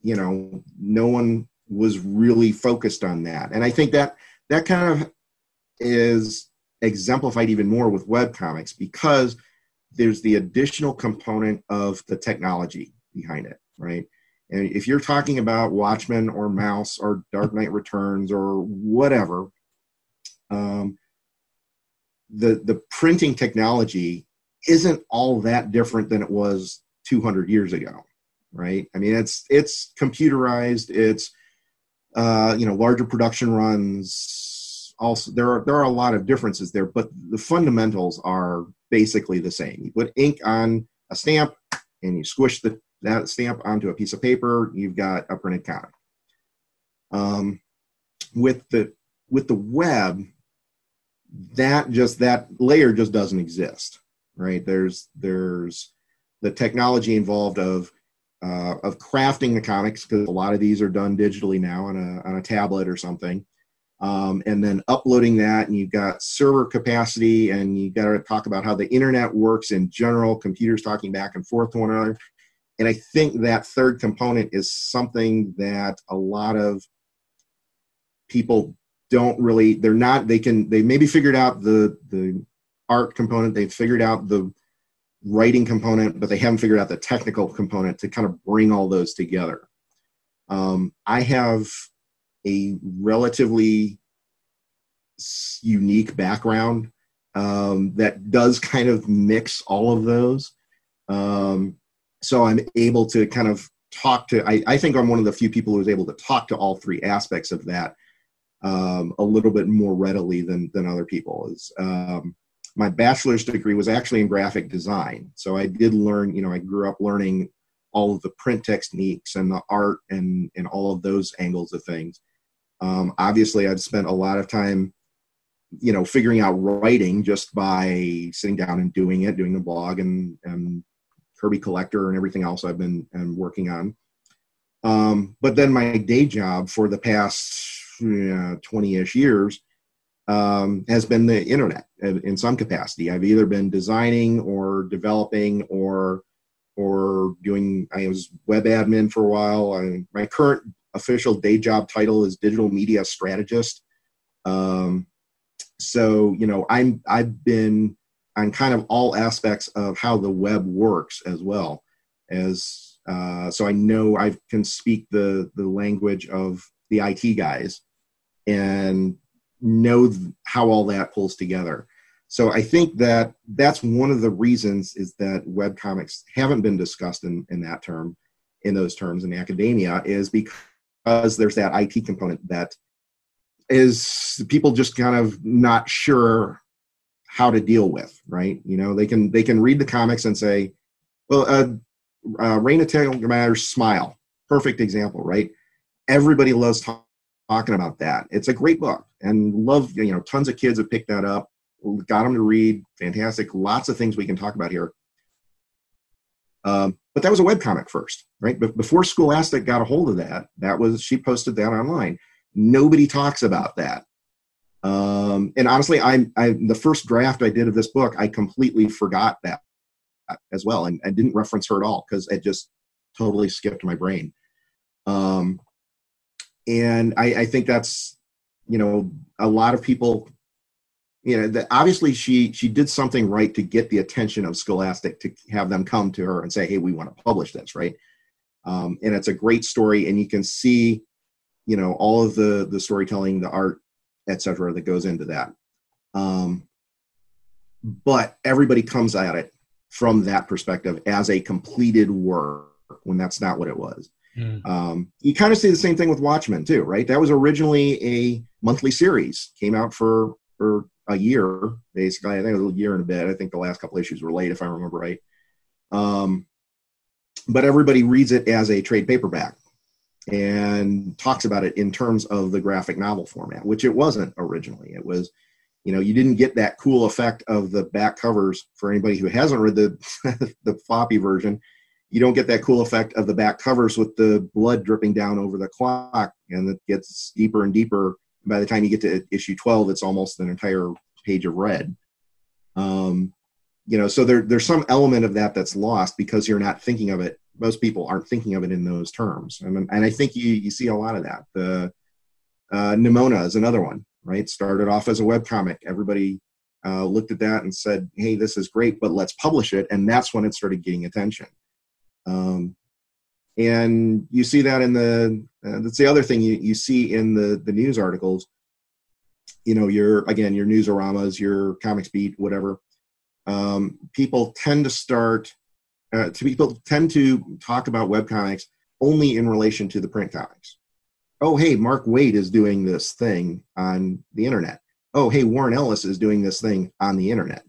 you know, no one was really focused on that, and I think that that kind of is exemplified even more with web comics because there's the additional component of the technology behind it, right? And if you're talking about Watchmen or Maus or Dark Knight Returns or whatever, um, the the printing technology isn't all that different than it was 200 years ago, right? I mean, it's it's computerized. It's uh, you know larger production runs. Also, there are there are a lot of differences there, but the fundamentals are basically the same. You put ink on a stamp and you squish the that stamp onto a piece of paper, you've got a printed comic. Um, with the with the web, that just that layer just doesn't exist, right? There's there's the technology involved of uh, of crafting the comics because a lot of these are done digitally now on a on a tablet or something, um, and then uploading that, and you've got server capacity, and you got to talk about how the internet works in general, computers talking back and forth to one another. And I think that third component is something that a lot of people don't really, they're not, they can, they maybe figured out the, the art component, they've figured out the writing component, but they haven't figured out the technical component to kind of bring all those together. Um, I have a relatively unique background um, that does kind of mix all of those. Um, so I'm able to kind of talk to. I, I think I'm one of the few people who is able to talk to all three aspects of that um, a little bit more readily than than other people. Is um, my bachelor's degree was actually in graphic design, so I did learn. You know, I grew up learning all of the print techniques and the art and and all of those angles of things. Um, obviously, I've spent a lot of time you know figuring out writing just by sitting down and doing it doing the blog and and Kirby Collector and everything else I've been working on. Um, but then my day job for the past 20 ish years um, has been the internet in some capacity. I've either been designing or developing or or doing. I was web admin for a while. I, my current official day job title is digital media strategist. Um, so you know, I'm I've been on kind of all aspects of how the web works as well as uh, so I know I can speak the the language of the IT guys and know how all that pulls together. So I think that that's one of the reasons is that web comics haven't been discussed in, in that term, in those terms in academia, is because there's that IT component that is people just kind of not sure how to deal with, right? You know, they can they can read the comics and say, well, uh, uh, Raina Telgemeier's Smile, perfect example, right? Everybody loves talk, talking about that. It's a great book, and love you know tons of kids have picked that up, got them to read. Fantastic, lots of things we can talk about here. Um, but that was a web comic first, right? But before Scholastic got a hold of that, that was she posted that online. Nobody talks about that. Um, and honestly, I, I the first draft I did of this book, I completely forgot that as well, and I didn't reference her at all because it just totally skipped my brain. Um, and I, I think that's you know a lot of people you know that obviously she she did something right to get the attention of scholastic to have them come to her and say hey we want to publish this right? Um, and it's a great story and you can see you know all of the the storytelling the art etc that goes into that. Um, but everybody comes at it from that perspective as a completed work when that's not what it was mm. um, you kind of see the same thing with watchmen too right that was originally a monthly series came out for for a year basically i think it was a year and a bit i think the last couple issues were late if i remember right um, but everybody reads it as a trade paperback and talks about it in terms of the graphic novel format, which it wasn't originally. It was, you know, you didn't get that cool effect of the back covers for anybody who hasn't read the (laughs) the floppy version. You don't get that cool effect of the back covers with the blood dripping down over the clock, and it gets deeper and deeper. By the time you get to issue 12, it's almost an entire page of red. Um, you know, so there, there's some element of that that's lost because you're not thinking of it most people aren't thinking of it in those terms. And, and I think you, you see a lot of that. The uh, Nimona is another one, right? Started off as a web comic. Everybody uh, looked at that and said, "Hey, this is great, but let's publish it." And that's when it started getting attention. Um, and you see that in the uh, that's the other thing you, you see in the the news articles. You know, your again your Newsaramas, your comics beat, whatever. Um, people tend to start uh, to people tend to talk about web comics only in relation to the print comics. Oh, hey, Mark Waid is doing this thing on the internet. Oh, hey, Warren Ellis is doing this thing on the internet.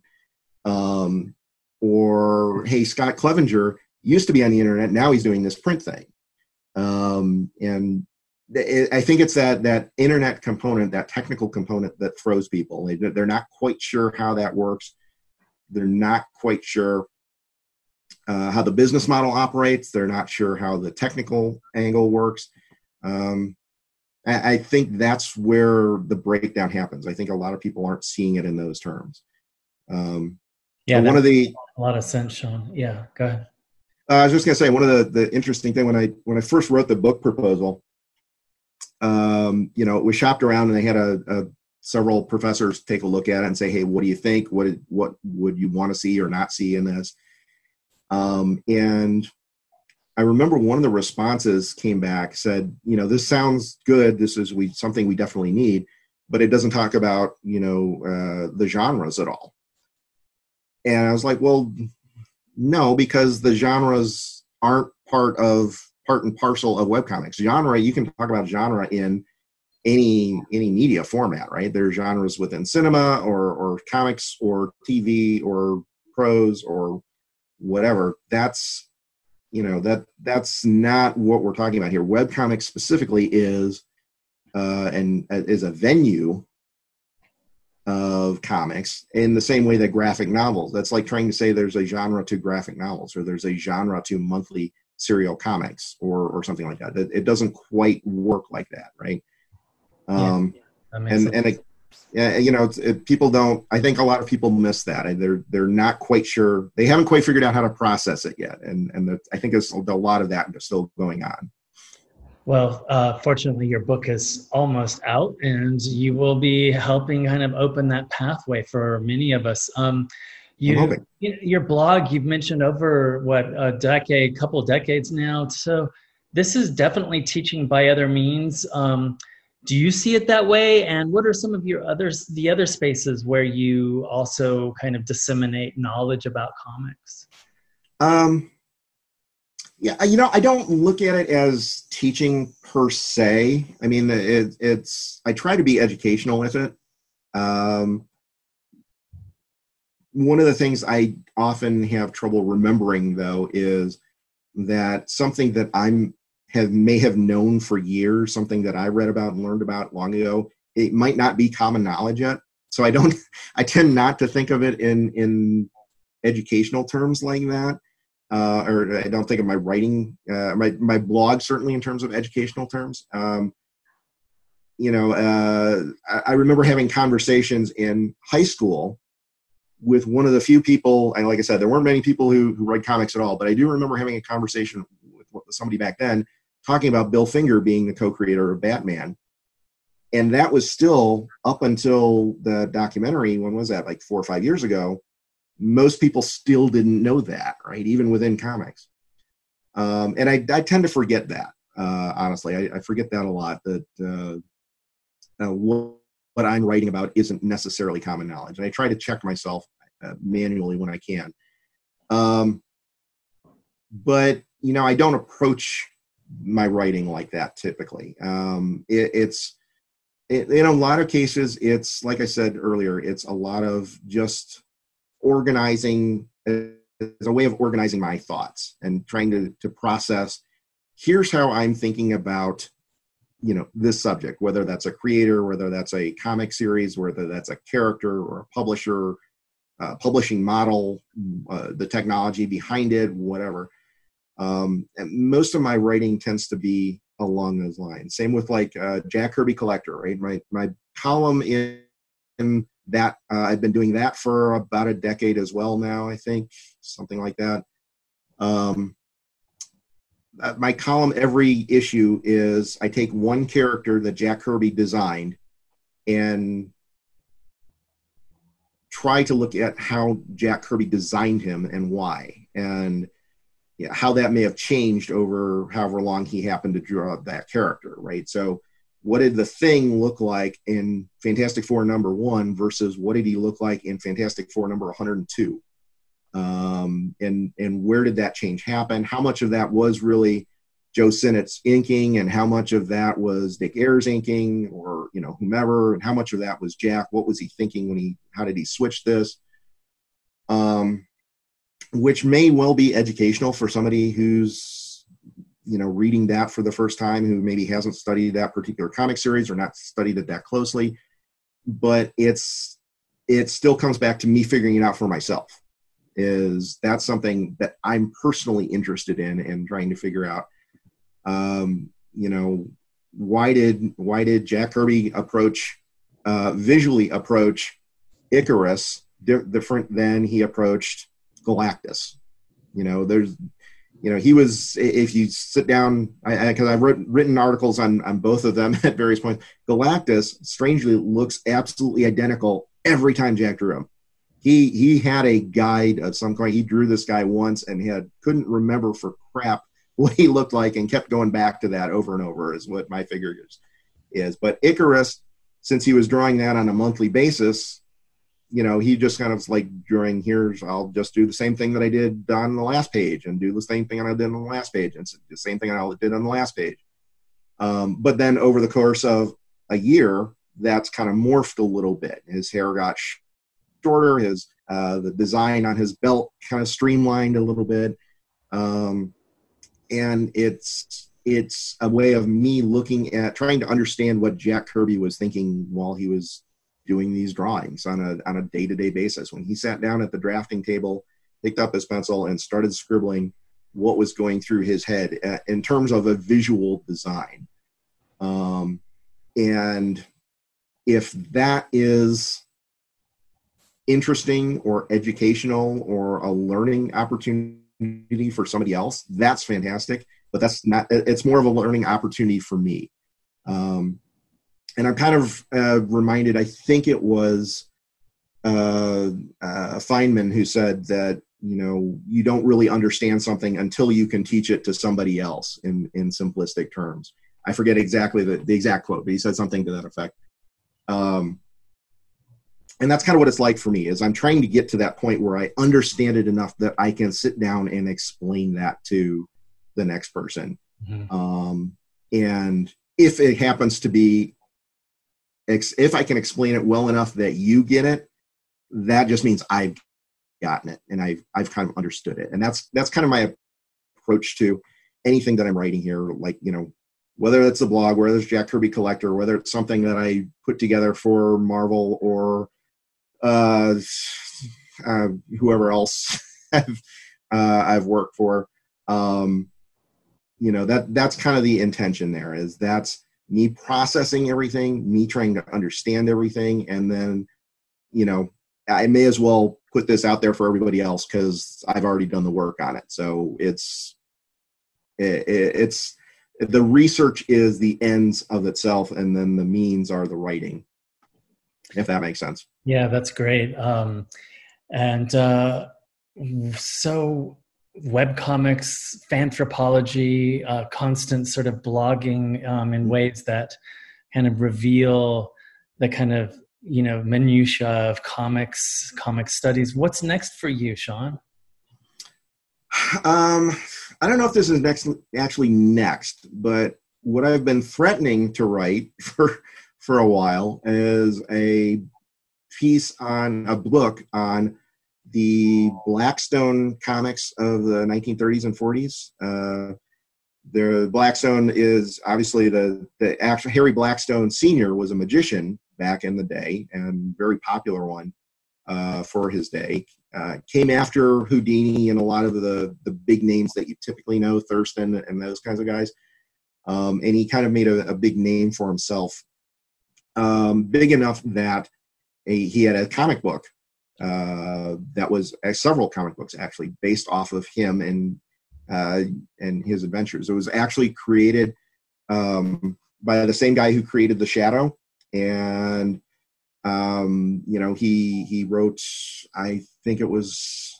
Um, or hey, Scott Clevenger used to be on the internet, now he's doing this print thing. Um, and I think it's that that internet component, that technical component that throws people. They're not quite sure how that works. They're not quite sure uh, how the business model operates. They're not sure how the technical angle works. Um, I, I, think that's where the breakdown happens. I think a lot of people aren't seeing it in those terms. Um, yeah, one of the a lot of sense, Sean. Yeah, go ahead. Uh, I was just gonna say one of the the interesting thing when I when I first wrote the book proposal, um, you know, it was shopped around and they had a, a several professors take a look at it and say, hey, what do you think? What what would you want to see or not see in this? Um, and I remember one of the responses came back said, you know, this sounds good. This is we something we definitely need, but it doesn't talk about you know uh, the genres at all. And I was like, well, no, because the genres aren't part of part and parcel of webcomics. Genre, you can talk about genre in any any media format, right? There are genres within cinema or or comics or TV or prose or whatever that's you know that that's not what we're talking about here webcomics specifically is uh, and uh, is a venue of comics in the same way that graphic novels that's like trying to say there's a genre to graphic novels or there's a genre to monthly serial comics or or something like that it, it doesn't quite work like that right um yeah, and sense. and it, yeah, you know, it, people don't. I think a lot of people miss that. and They're they're not quite sure. They haven't quite figured out how to process it yet, and and the, I think there's a lot of that still going on. Well, uh, fortunately, your book is almost out, and you will be helping kind of open that pathway for many of us. Um, you, your blog, you've mentioned over what a decade, couple decades now. So this is definitely teaching by other means. Um, do you see it that way and what are some of your others the other spaces where you also kind of disseminate knowledge about comics um yeah you know i don't look at it as teaching per se. I mean it, it's i try to be educational with it. Um one of the things i often have trouble remembering though is that something that i'm have may have known for years, something that I read about and learned about long ago, it might not be common knowledge yet. So I don't, (laughs) I tend not to think of it in in educational terms like that, uh, or I don't think of my writing, uh, my my blog certainly in terms of educational terms. Um, you know, uh, I, I remember having conversations in high school with one of the few people, and like I said, there weren't many people who, who read comics at all, but I do remember having a conversation with somebody back then talking about Bill Finger being the co-creator of Batman. And that was still up until the documentary, when was that, like four or five years ago? Most people still didn't know that, right? Even within comics. Um, and I, I tend to forget that, uh, honestly. I, I, forget that a lot, that uh, uh, what, what, I'm writing about isn't necessarily common knowledge. And I try to check myself uh, manually when I can. Um, but, you know, I don't approach my writing like that typically. Um, it, it's it, in a lot of cases, it's like I said earlier, it's a lot of just organizing as a way of organizing my thoughts and trying to to process. Here's how I'm thinking about you know this subject whether that's a creator whether that's a comic series whether that's a character or a publisher uh, publishing model uh, the technology behind it whatever um, and most of my writing tends to be along those lines. Same with like uh, Jack Kirby Collector, right? My my column in, in that uh, I've been doing that for about a decade as well now. I think something like that. Um, uh, my column every issue is I take one character that Jack Kirby designed and try to look at how Jack Kirby designed him and why. And know, how that may have changed over however long he happened to draw that character, right? So, what did the thing look like in Fantastic Four number one versus what did he look like in Fantastic Four number 102? Um, and and where did that change happen? How much of that was really Joe Sinnott's inking, and how much of that was Dick Ayers inking, or you know whomever, and how much of that was Jack? What was he thinking when he? How did he switch this? Um, which may well be educational for somebody who's you know reading that for the first time who maybe hasn't studied that particular comic series or not studied it that closely but it's it still comes back to me figuring it out for myself is that something that i'm personally interested in and trying to figure out um, you know why did why did jack kirby approach uh, visually approach Ikaris di- different than he approached Galactus. You know, there's, you know, he was. If you sit down, because I've written, written articles on on both of them (laughs) at various points. Galactus, strangely, looks absolutely identical every time Jack drew him. He he had a guide of some kind. He drew this guy once and had couldn't remember for crap (laughs) what he looked like and kept going back to that over and over. Is what my figure is. Is but Ikaris, since he was drawing that on a monthly basis, you know, he just kind of like during here's I'll just do the same thing that I did on the last page and do the same thing I did on the last page and the same thing I did on the last page. Um, but then over the course of a year, that's kind of morphed a little bit. His hair got shorter. His uh, the design on his belt kind of streamlined a little bit, um, and it's it's a way of me looking at trying to understand what Jack Kirby was thinking while he was doing these drawings on a on a day to day basis. When he sat down at the drafting table, picked up his pencil, and started scribbling what was going through his head uh, in terms of a visual design. Um, and if that is interesting or educational or a learning opportunity for somebody else, that's fantastic. But that's not, it's more of a learning opportunity for me. Um, and I'm kind of uh, reminded. I think it was uh, uh, Feynman who said that you know you don't really understand something until you can teach it to somebody else in in simplistic terms. I forget exactly the, the exact quote, but he said something to that effect. Um, and that's kind of what it's like for me is i'm trying to get to that point where i understand it enough that i can sit down and explain that to the next person mm-hmm. um, and if it happens to be if i can explain it well enough that you get it that just means i've gotten it and i've i've kind of understood it and that's that's kind of my approach to anything that i'm writing here like you know whether it's a blog whether it's jack kirby collector whether it's something that i put together for marvel or uh, uh, whoever else (laughs) I've, uh, I've worked for. Um, you know that that's kind of the intention there is that's me processing everything me trying to understand everything and then you know i may as well put this out there for everybody else because i've already done the work on it so it's it, it's the research is the ends of itself and then the means are the writing if that makes sense yeah, that's great. Um, and uh, so, web comics, fanthropology, uh, constant sort of blogging um, in mm-hmm. ways that kind of reveal the kind of you know minutia of comics, comic studies. What's next for you, Sean? Um, I don't know if this is next, actually next, but what I've been threatening to write (laughs) for for a while is a piece on a book on the Blackstone comics of the 1930s and 40s. Uh, the Blackstone is obviously the the actual Harry Blackstone Senior was a magician back in the day and very popular one uh, for his day. Uh, came after Houdini and a lot of the the big names that you typically know, Thurston and those kinds of guys. Um, and he kind of made a, a big name for himself, um, big enough that a, he had a comic book uh, that was uh, several comic books actually based off of him and uh, and his adventures. It was actually created um, by the same guy who created the Shadow, and um, you know he he wrote I think it was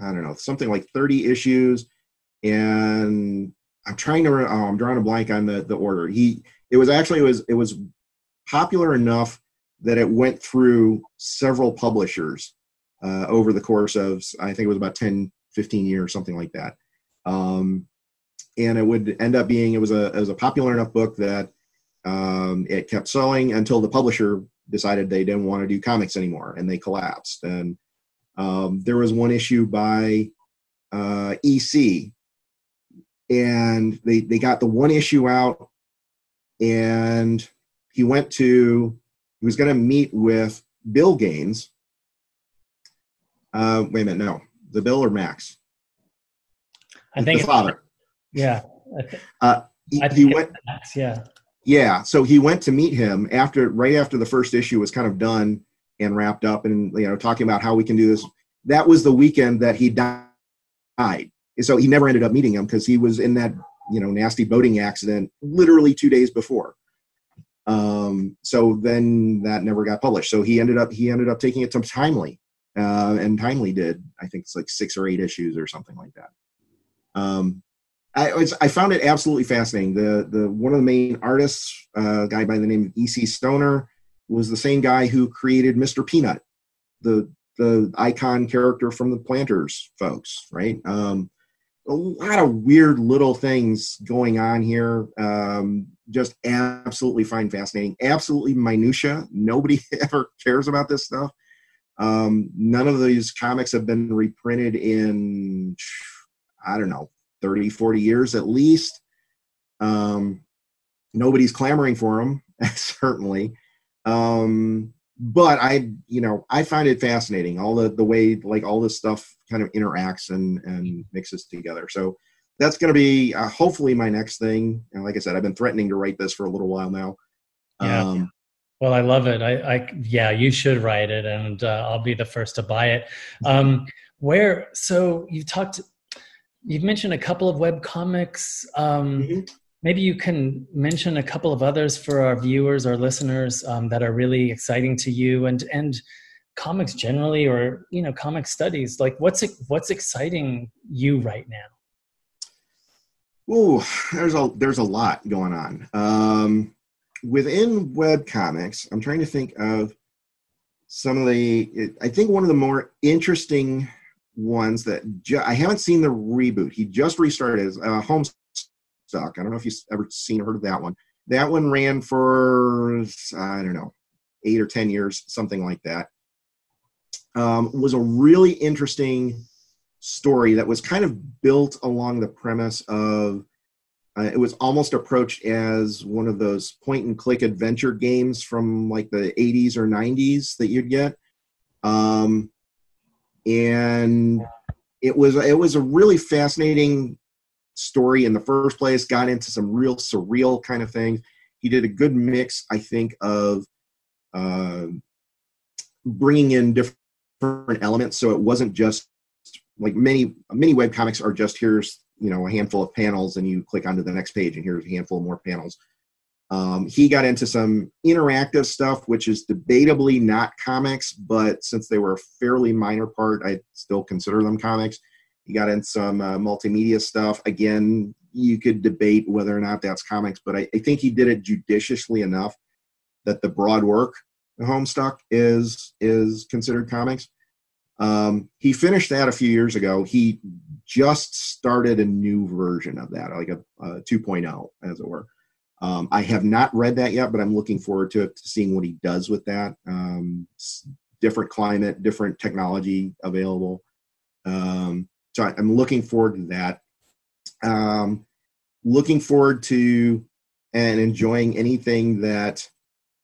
I don't know something like thirty issues, and I'm trying to oh, I'm drawing a blank on the the order. He it was actually it was it was popular enough that it went through several publishers uh, over the course of i think it was about 10 15 years something like that. Um, and it would end up being it was a it was a popular enough book that um, it kept selling until the publisher decided they didn't want to do comics anymore and they collapsed. And um, there was one issue by uh, ec and they they got the one issue out and he went to he was going to meet with Bill Gaines. Uh, wait a minute, no, the Bill or Max? I think the father. Yeah. Uh, he, he went. Max, yeah. Yeah, so he went to meet him after, right after the first issue was kind of done and wrapped up, and you know, talking about how we can do this. That was the weekend that he died. So he never ended up meeting him because he was in that you know nasty boating accident literally two days before um, so then that never got published. So he ended up he ended up taking it to timely uh, and timely did i think it's like six or eight issues or something like that. Um, I, I found it absolutely fascinating. The the one of the main artists uh, guy by the name of ec stoner was the same guy who created mr peanut the the icon character from the planters folks right? Um, a lot of weird little things going on here. Um, just absolutely find fascinating. Absolutely minutia. Nobody (laughs) ever cares about this stuff. Um, none of these comics have been reprinted in, I don't know, 30, 40 years at least. Um, nobody's clamoring for them, (laughs) certainly. Um, but I, you know, I find it fascinating all the the way like all this stuff kind of interacts and and mixes together. So that's going to be uh, hopefully my next thing. And like I said, I've been threatening to write this for a little while now. Yeah. Um, well, I love it. I, I, yeah, you should write it, and uh, I'll be the first to buy it. Um, where? So you talked. You've mentioned a couple of web comics. Um, mm-hmm maybe you can mention a couple of others for our viewers or listeners um, that are really exciting to you and and comics generally or you know comic studies like what's what's exciting you right now Ooh, there's a there's a lot going on. Um, within web comics, I'm trying to think of some of the. I think one of the more interesting ones that ju- I haven't seen the reboot. He just restarted as uh, I don't know if you've ever seen or heard of that one. That one ran for I don't know eight or ten years, something like that. Um, was a really interesting story that was kind of built along the premise of uh, it was almost approached as one of those point and click adventure games from like the 80s or 90s that you'd get um, and it was it was a really fascinating story in the first place got into some real surreal kind of things he did a good mix i think of uh, bringing in different elements. So it wasn't just like many many web comics are just here's you know a handful of panels and you click onto the next page and here's a handful more panels. Um, he got into some interactive stuff which is debatably not comics but since they were a fairly minor part i still consider them comics he got in some uh, multimedia stuff again you could debate whether or not that's comics but I, I think he did it judiciously enough that the broad work the homestuck is is considered comics um, he finished that a few years ago. He just started a new version of that, like a, a 2.0, as it were. Um, I have not read that yet, but I'm looking forward to, to seeing what he does with that. Um, different climate, different technology available. Um, so I, am looking forward to that. Um, looking forward to and enjoying anything that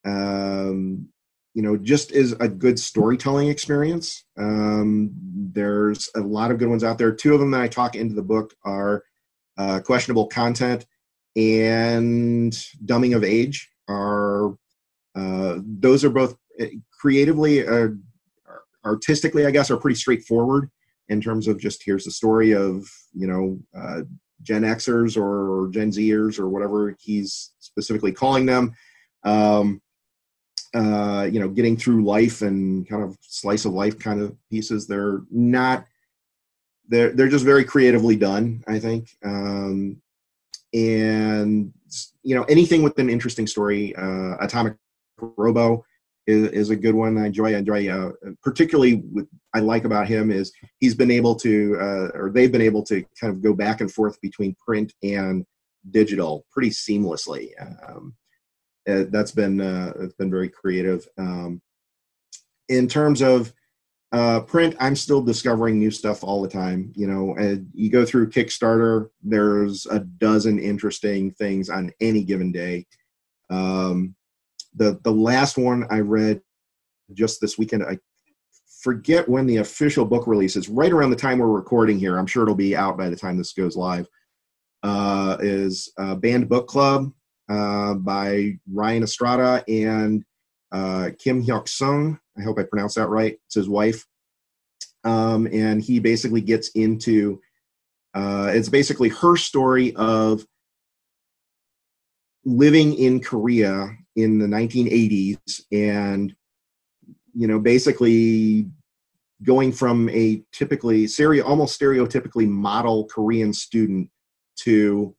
um, you know just is a good storytelling experience. Um, there's a lot of good ones out there. Two of them that i talk into the book are uh, questionable content and dumbing of age are uh, those are both uh, creatively uh, artistically i guess are pretty straightforward in terms of just here's the story of you know uh, gen xers or gen zers or whatever he's specifically calling them um, uh, you know, getting through life and kind of slice of life kind of pieces. They're not. They're they're just very creatively done. I think. Um, and you know anything with an interesting story. Uh, Atomic Robo is, is a good one. I enjoy. Enjoy. Uh, particularly, what I like about him is he's been able to, uh, or they've been able to, kind of go back and forth between print and digital pretty seamlessly. Um, uh, that's been uh, it's been very creative. Um, in terms of uh, print, I'm still discovering new stuff all the time. You know, you go through Kickstarter, there's a dozen interesting things on any given day. Um, the the last one I read just this weekend, I forget when the official book release is. Right around the time we're recording here, I'm sure it'll be out by the time this goes live. Uh, is uh, Banned Book Club uh, by Ryan Estrada and uh, Kim Hyuk Sung. I hope I pronounced that right. It's his wife. Um, and he basically gets into uh, it's basically her story of living in Korea in the 1980s and you know basically going from a typically almost stereotypically model Korean student to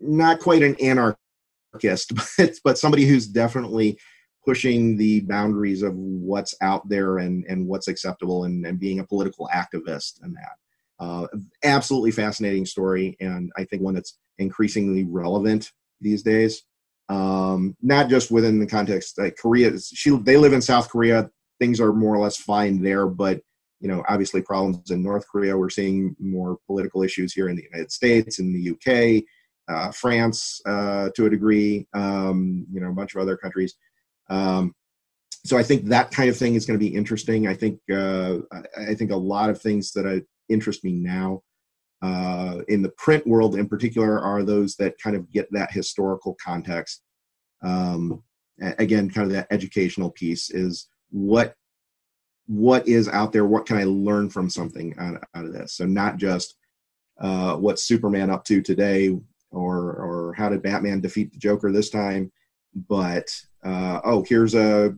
not quite an anarchist, (laughs) but but somebody who's definitely pushing the boundaries of what's out there and and what's acceptable and, and being a political activist and that. Uh, absolutely fascinating story, and I think one that's increasingly relevant these days. Um, not just within the context that Korea, she they live in South Korea. Things are more or less fine there, but you know, obviously problems in North Korea. We're seeing more political issues here in the United States, in the UK, uh, France uh, to a degree, um, you know, a bunch of other countries. Um, so I think that kind of thing is going to be interesting. I think uh, I think a lot of things that I, interest me now uh, in the print world, in particular, are those that kind of get that historical context. Um, again, kind of that educational piece is what what is out there. What can I learn from something out, out of this? So not just uh, what's Superman up to today or or how did Batman defeat the Joker this time? But uh, oh, here's a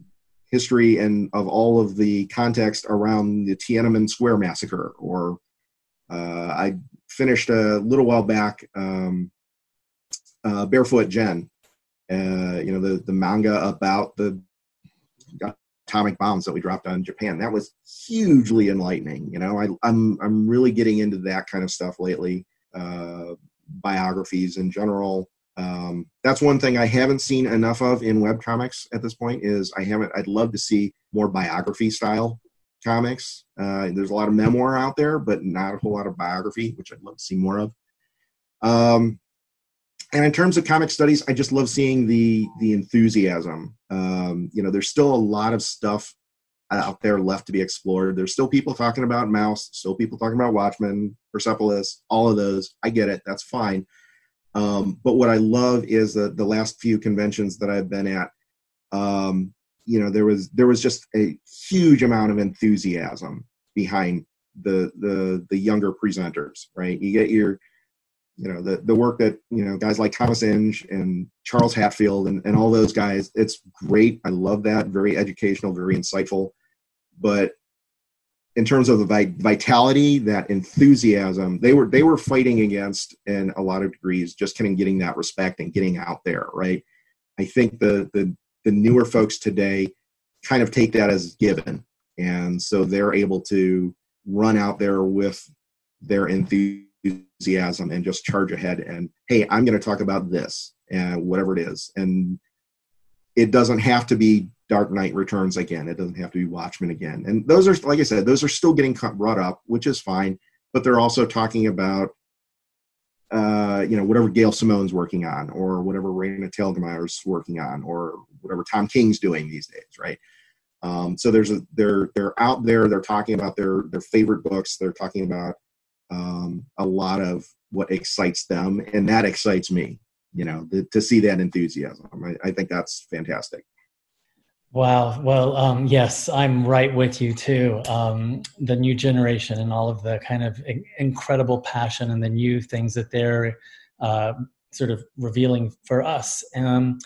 history and of all of the context around the Tiananmen Square massacre, or uh, I finished a little while back um, uh, Barefoot Gen, uh, you know, the, the manga about the atomic bombs that we dropped on Japan. That was hugely enlightening. You know, I, I'm, I'm really getting into that kind of stuff lately. Uh, biographies in general. Um, that's one thing I haven't seen enough of in web comics at this point. Is I haven't. I'd love to see more biography style comics. Uh, there's a lot of memoir out there, but not a whole lot of biography, which I'd love to see more of. Um, and in terms of comic studies, I just love seeing the the enthusiasm. Um, you know, there's still a lot of stuff out there left to be explored. There's still people talking about Maus, still people talking about Watchmen, Persepolis, all of those. I get it. That's fine. Um, but what I love is that the last few conventions that I've been at, um, you know, there was there was just a huge amount of enthusiasm behind the the the younger presenters. Right, you get your you know the the work that you know guys like Thomas Inge and Charles Hatfield and, and all those guys it's great. I love that. Very educational very insightful. But in terms of the vitality that enthusiasm they were they were fighting against in a lot of degrees just kind of getting that respect and getting out there right? I think the the the newer folks today kind of take that as given. And so they're able to run out there with their enthusiasm and just charge ahead and hey i'm going to talk about this and whatever it is. And it doesn't have to be dark knight returns again. It doesn't have to be watchmen again. And those are like i said those are still getting brought up which is fine but they're also talking about uh, you know whatever gail simone's working on or whatever raina telgemeier's working on or whatever tom king's doing these days right um, so there's a they're they're out there they're talking about their their favorite books they're talking about um, a lot of what excites them, and that excites me. You know, the, to see that enthusiasm, I, I, think that's fantastic. Wow. Well, um, yes, I'm right with you too. Um, the new generation and all of the kind of incredible passion and the new things that they're uh, sort of revealing for us. Um,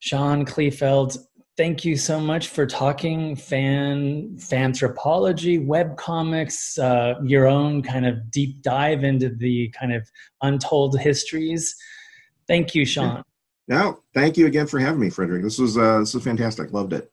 Sean Kleefeld, thank you so much for talking fan fanthropology, web comics, uh, your own kind of deep dive into the kind of untold histories. Thank you, Sean. No, thank you again for having me, Frederick. This was uh, this was fantastic. Loved it.